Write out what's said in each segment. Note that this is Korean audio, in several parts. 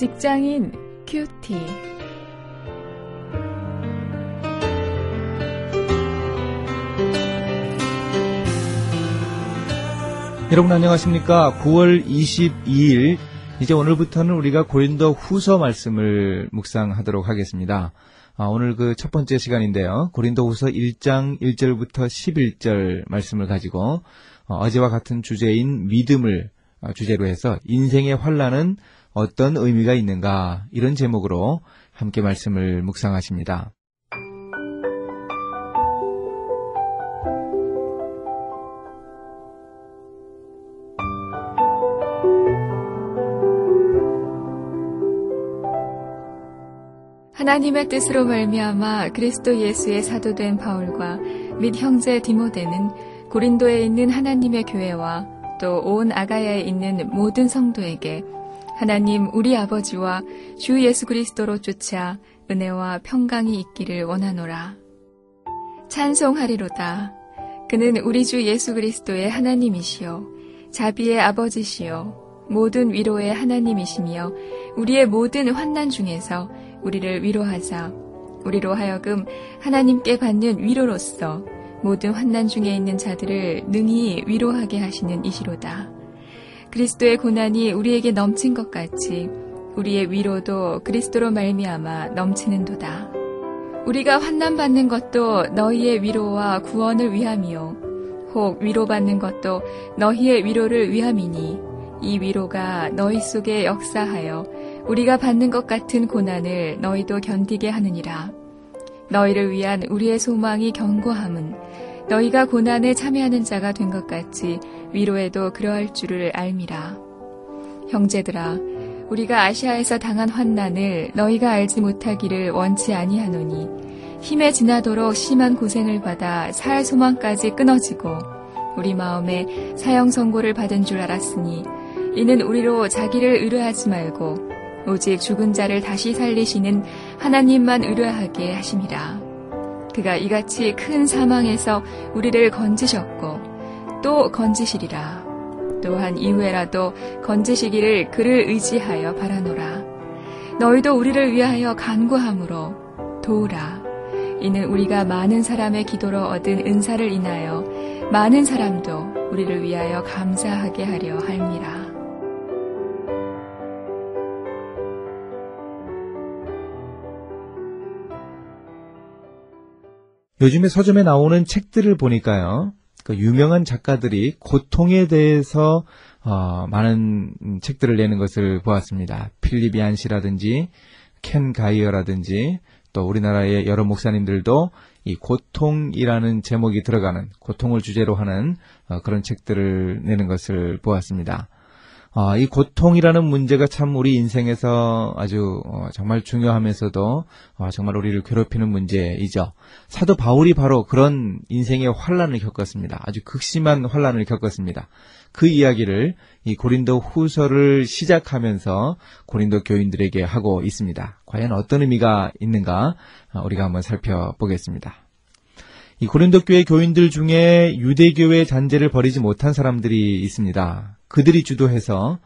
직장인 큐티. 여러분 안녕하십니까? 9월 22일 이제 오늘부터는 우리가 고린도 후서 말씀을 묵상하도록 하겠습니다. 아, 오늘 그 첫 번째 시간인데요. 고린도 후서 1장 1절부터 11절 말씀을 가지고 어, 제와 같은 주제인 믿음을 어, 주제로 해서 인생의 환란은 어떤 의미가 있는가 이런 제목으로 함께 말씀을 묵상하십니다. 하나님의 뜻으로 말미암아 그리스도 예수의 사도된 바울과 및 형제 디모데는 고린도에 있는 하나님의 교회와 또 온 아가야에 있는 모든 성도에게 하나님 우리 아버지와 주 예수 그리스도로 쫓아 은혜와 평강이 있기를 원하노라. 찬송하리로다. 그는 우리 주 예수 그리스도의 하나님이시요 자비의 아버지시요 모든 위로의 하나님이시며 우리의 모든 환난 중에서 우리를 위로하사 우리로 하여금 하나님께 받는 위로로서 모든 환난 중에 있는 자들을 능히 위로하게 하시는 이시로다. 그리스도의 고난이 우리에게 넘친 것 같이 우리의 위로도 그리스도로 말미암아 넘치는도다. 우리가 환난 받는 것도 너희의 위로와 구원을 위함이요 혹 위로받는 것도 너희의 위로를 위함이니 이 위로가 너희 속에 역사하여 우리가 받는 것 같은 고난을 너희도 견디게 하느니라. 너희를 위한 우리의 소망이 견고함은 너희가 고난에 참여하는 자가 된 것 같이 위로에도 그러할 줄을 알미라. 형제들아, 우리가 아시아에서 당한 환난을 너희가 알지 못하기를 원치 아니하노니 힘에 지나도록 심한 고생을 받아 살 소망까지 끊어지고 우리 마음에 사형 선고를 받은 줄 알았으니 이는 우리로 자기를 의뢰하지 말고 오직 죽은 자를 다시 살리시는 하나님만 의뢰하게 하심이라. 그가 이같이 큰 사망에서 우리를 건지셨고 또 건지시리라. 또한 이후에라도 건지시기를 그를 의지하여 바라노라. 너희도 우리를 위하여 간구함으로 도우라. 이는 우리가 많은 사람의 기도로 얻은 은사를 인하여 많은 사람도 우리를 위하여 감사하게 하려 할미라. 요즘에 서점에 나오는 책들을 보니까요. 그 유명한 작가들이 고통에 대해서 어, 많은 책들을 내는 것을 보았습니다. 필립 얀시라든지 켄 가이어라든지 또 우리나라의 여러 목사님들도 이 고통이라는 제목이 들어가는 고통을 주제로 하는 어, 그런 책들을 내는 것을 보았습니다. 어, 이 고통이라는 문제가 참 우리 인생에서 아주 어, 정말 중요하면서도 어, 정말 우리를 괴롭히는 문제이죠. 사도 바울이 바로 그런 인생의 환란을 겪었습니다. 아주 극심한 환란을 겪었습니다. 그 이야기를 이 고린도 후서를 시작하면서 고린도 교인들에게 하고 있습니다. 과연 어떤 의미가 있는가 어, 우리가 한번 살펴보겠습니다. 이 고린도 교회 교인들 중에 유대교의 잔재를 버리지 못한 사람들이 있습니다. 그들이 주도해서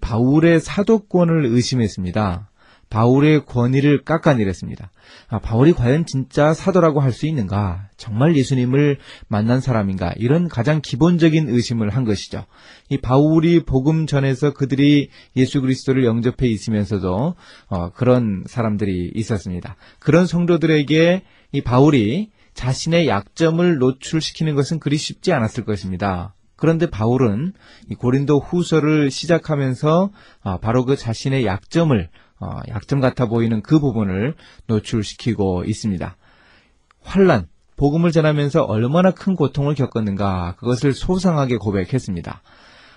바울의 사도권을 의심했습니다. 바울의 권위를 깎아내렸습니다. 아, 바울이 과연 진짜 사도라고 할 수 있는가? 정말 예수님을 만난 사람인가? 이런 가장 기본적인 의심을 한 것이죠. 이 바울이 복음 전에서 그들이 예수 그리스도를 영접해 있으면서도 어, 그런 사람들이 있었습니다. 그런 성도들에게 이 바울이 자신의 약점을 노출시키는 것은 그리 쉽지 않았을 것입니다. 그런데 바울은 고린도 후서를 시작하면서 아, 바로 그 자신의 약점을 어, 약점 같아 보이는 그 부분을 노출시키고 있습니다. 환란, 복음을 전하면서 얼마나 큰 고통을 겪었는가 그것을 소상하게 고백했습니다.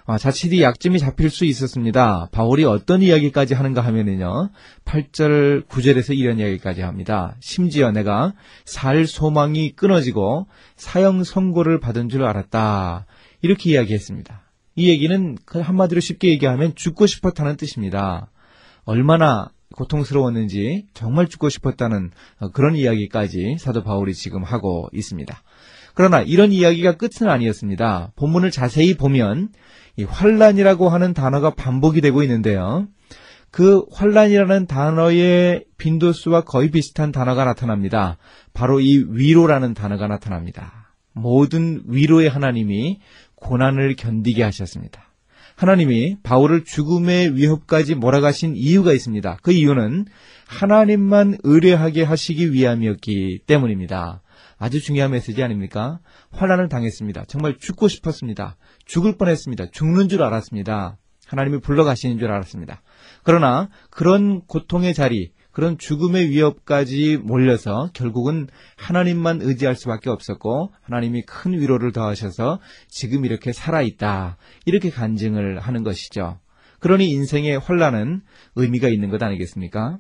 아, 자칫 이 약점이 잡힐 수 있었습니다. 바울이 어떤 이야기까지 하는가 하면은요, 8절, 9절에서 이런 이야기까지 합니다. 심지어 내가 살 소망이 끊어지고 사형 선고를 받은 줄 알았다. 이렇게 이야기했습니다. 이 얘기는 그 한마디로 쉽게 얘기하면 죽고 싶었다는 뜻입니다. 얼마나 고통스러웠는지 정말 죽고 싶었다는 그런 이야기까지 사도 바울이 지금 하고 있습니다. 그러나 이런 이야기가 끝은 아니었습니다. 본문을 자세히 보면 이 환란이라고 하는 단어가 반복이 되고 있는데요. 그 환란이라는 단어의 빈도수와 거의 비슷한 단어가 나타납니다. 바로 이 위로라는 단어가 나타납니다. 모든 위로의 하나님이 고난을 견디게 하셨습니다. 하나님이 바울을 죽음의 위협까지 몰아가신 이유가 있습니다. 그 이유는 하나님만 의뢰하게 하시기 위함이었기 때문입니다. 아주 중요한 메시지 아닙니까? 환란을 당했습니다. 정말 죽고 싶었습니다. 죽을 뻔했습니다. 죽는 줄 알았습니다. 하나님이 불러가시는 줄 알았습니다. 그러나 그런 고통의 자리, 그런 죽음의 위협까지 몰려서 결국은 하나님만 의지할 수밖에 없었고 하나님이 큰 위로를 더하셔서 지금 이렇게 살아있다. 이렇게 간증을 하는 것이죠. 그러니 인생의 환란은 의미가 있는 것 아니겠습니까?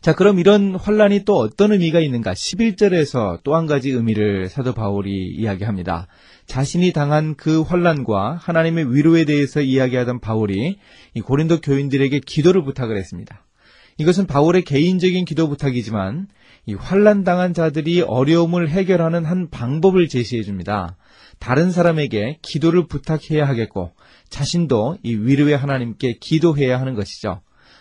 자, 그럼 이런 환란이 또 어떤 의미가 있는가? 11절에서 또 한 가지 의미를 사도 바울이 이야기합니다. 자신이 당한 그 환란과 하나님의 위로에 대해서 이야기하던 바울이 이 고린도 교인들에게 기도를 부탁을 했습니다. 이것은 바울의 개인적인 기도 부탁이지만 이 환란 당한 자들이 어려움을 해결하는 한 방법을 제시해 줍니다. 다른 사람에게 기도를 부탁해야 하겠고 자신도 이 위로의 하나님께 기도해야 하는 것이죠.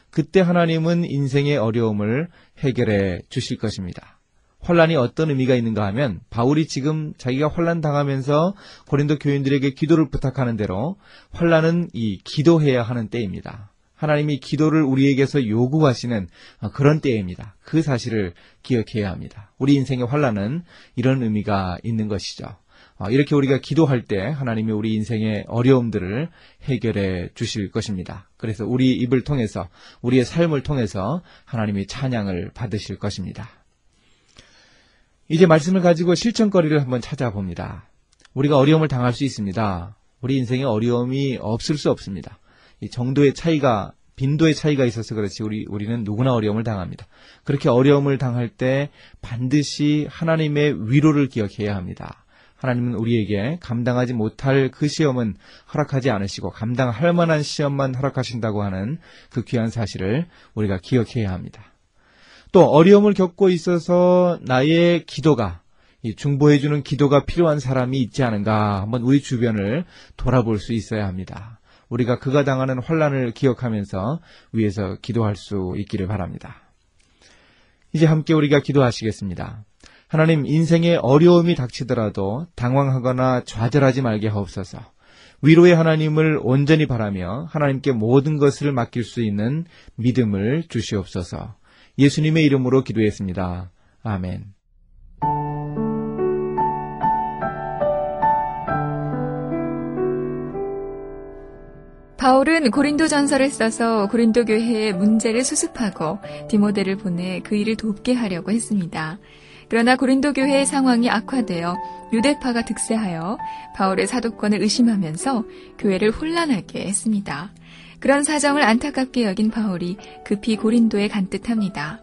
그때 하나님은 인생의 어려움을 해결해 주실 것입니다. 환란이 어떤 의미가 있는가 하면 바울이 지금 자기가 환란 당하면서 고린도 교인들에게 기도를 부탁하는 대로 환란은 이 기도해야 하는 때입니다. 하나님이 기도를 우리에게서 요구하시는 그런 때입니다. 그 사실을 기억해야 합니다. 우리 인생의 환란은 이런 의미가 있는 것이죠. 어, 이렇게 우리가 기도할 때 하나님이 우리 인생의 어려움들을 해결해 주실 것입니다. 그래서 우리 입을 통해서 우리의 삶을 통해서 하나님이 찬양을 받으실 것입니다. 이제 말씀을 가지고 실천거리를 한번 찾아봅니다. 우리가 어려움을 당할 수 있습니다. 우리 인생에 어려움이 없을 수 없습니다. 이 정도의 차이가 빈도의 차이가 있어서 그렇지 우리 우리는 누구나 어려움을 당합니다. 그렇게 어려움을 당할 때 반드시 하나님의 위로를 기억해야 합니다. 하나님은 우리에게 감당하지 못할 그 시험은 허락하지 않으시고 감당할 만한 시험만 허락하신다고 하는 그 귀한 사실을 우리가 기억해야 합니다. 또 어려움을 겪고 있어서 나의 기도가 중보해주는 기도가 필요한 사람이 있지 않은가 한번 우리 주변을 돌아볼 수 있어야 합니다. 우리가 그가 당하는 환란을 기억하면서 위에서 기도할 수 있기를 바랍니다. 이제 함께 우리가 기도하시겠습니다. 하나님 인생에 어려움이 닥치더라도 당황하거나 좌절하지 말게 하옵소서. 위로의 하나님을 온전히 바라며 하나님께 모든 것을 맡길 수 있는 믿음을 주시옵소서. 예수님의 이름으로 기도했습니다. 아멘. 바울은 고린도 전설을 써서 고린도 교회의 문제를 수습하고 디모데를 보내 그 일을 돕게 하려고 했습니다. 그러나 고린도 교회의 상황이 악화되어 유대파가 득세하여 바울의 사도권을 의심하면서 교회를 혼란하게 했습니다. 그런 사정을 안타깝게 여긴 바울이 급히 고린도에 간 듯합니다.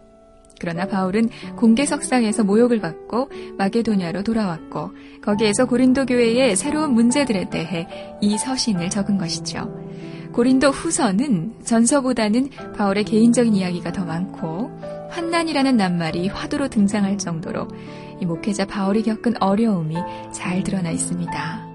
그러나 바울은 공개석상에서 모욕을 받고 마게도냐로 돌아왔고 거기에서 고린도 교회의 새로운 문제들에 대해 이 서신을 적은 것이죠. 고린도 후서는 전서보다는 바울의 개인적인 이야기가 더 많고 환난이라는 낱말이 화두로 등장할 정도로 이 목회자 바울이 겪은 어려움이 잘 드러나 있습니다.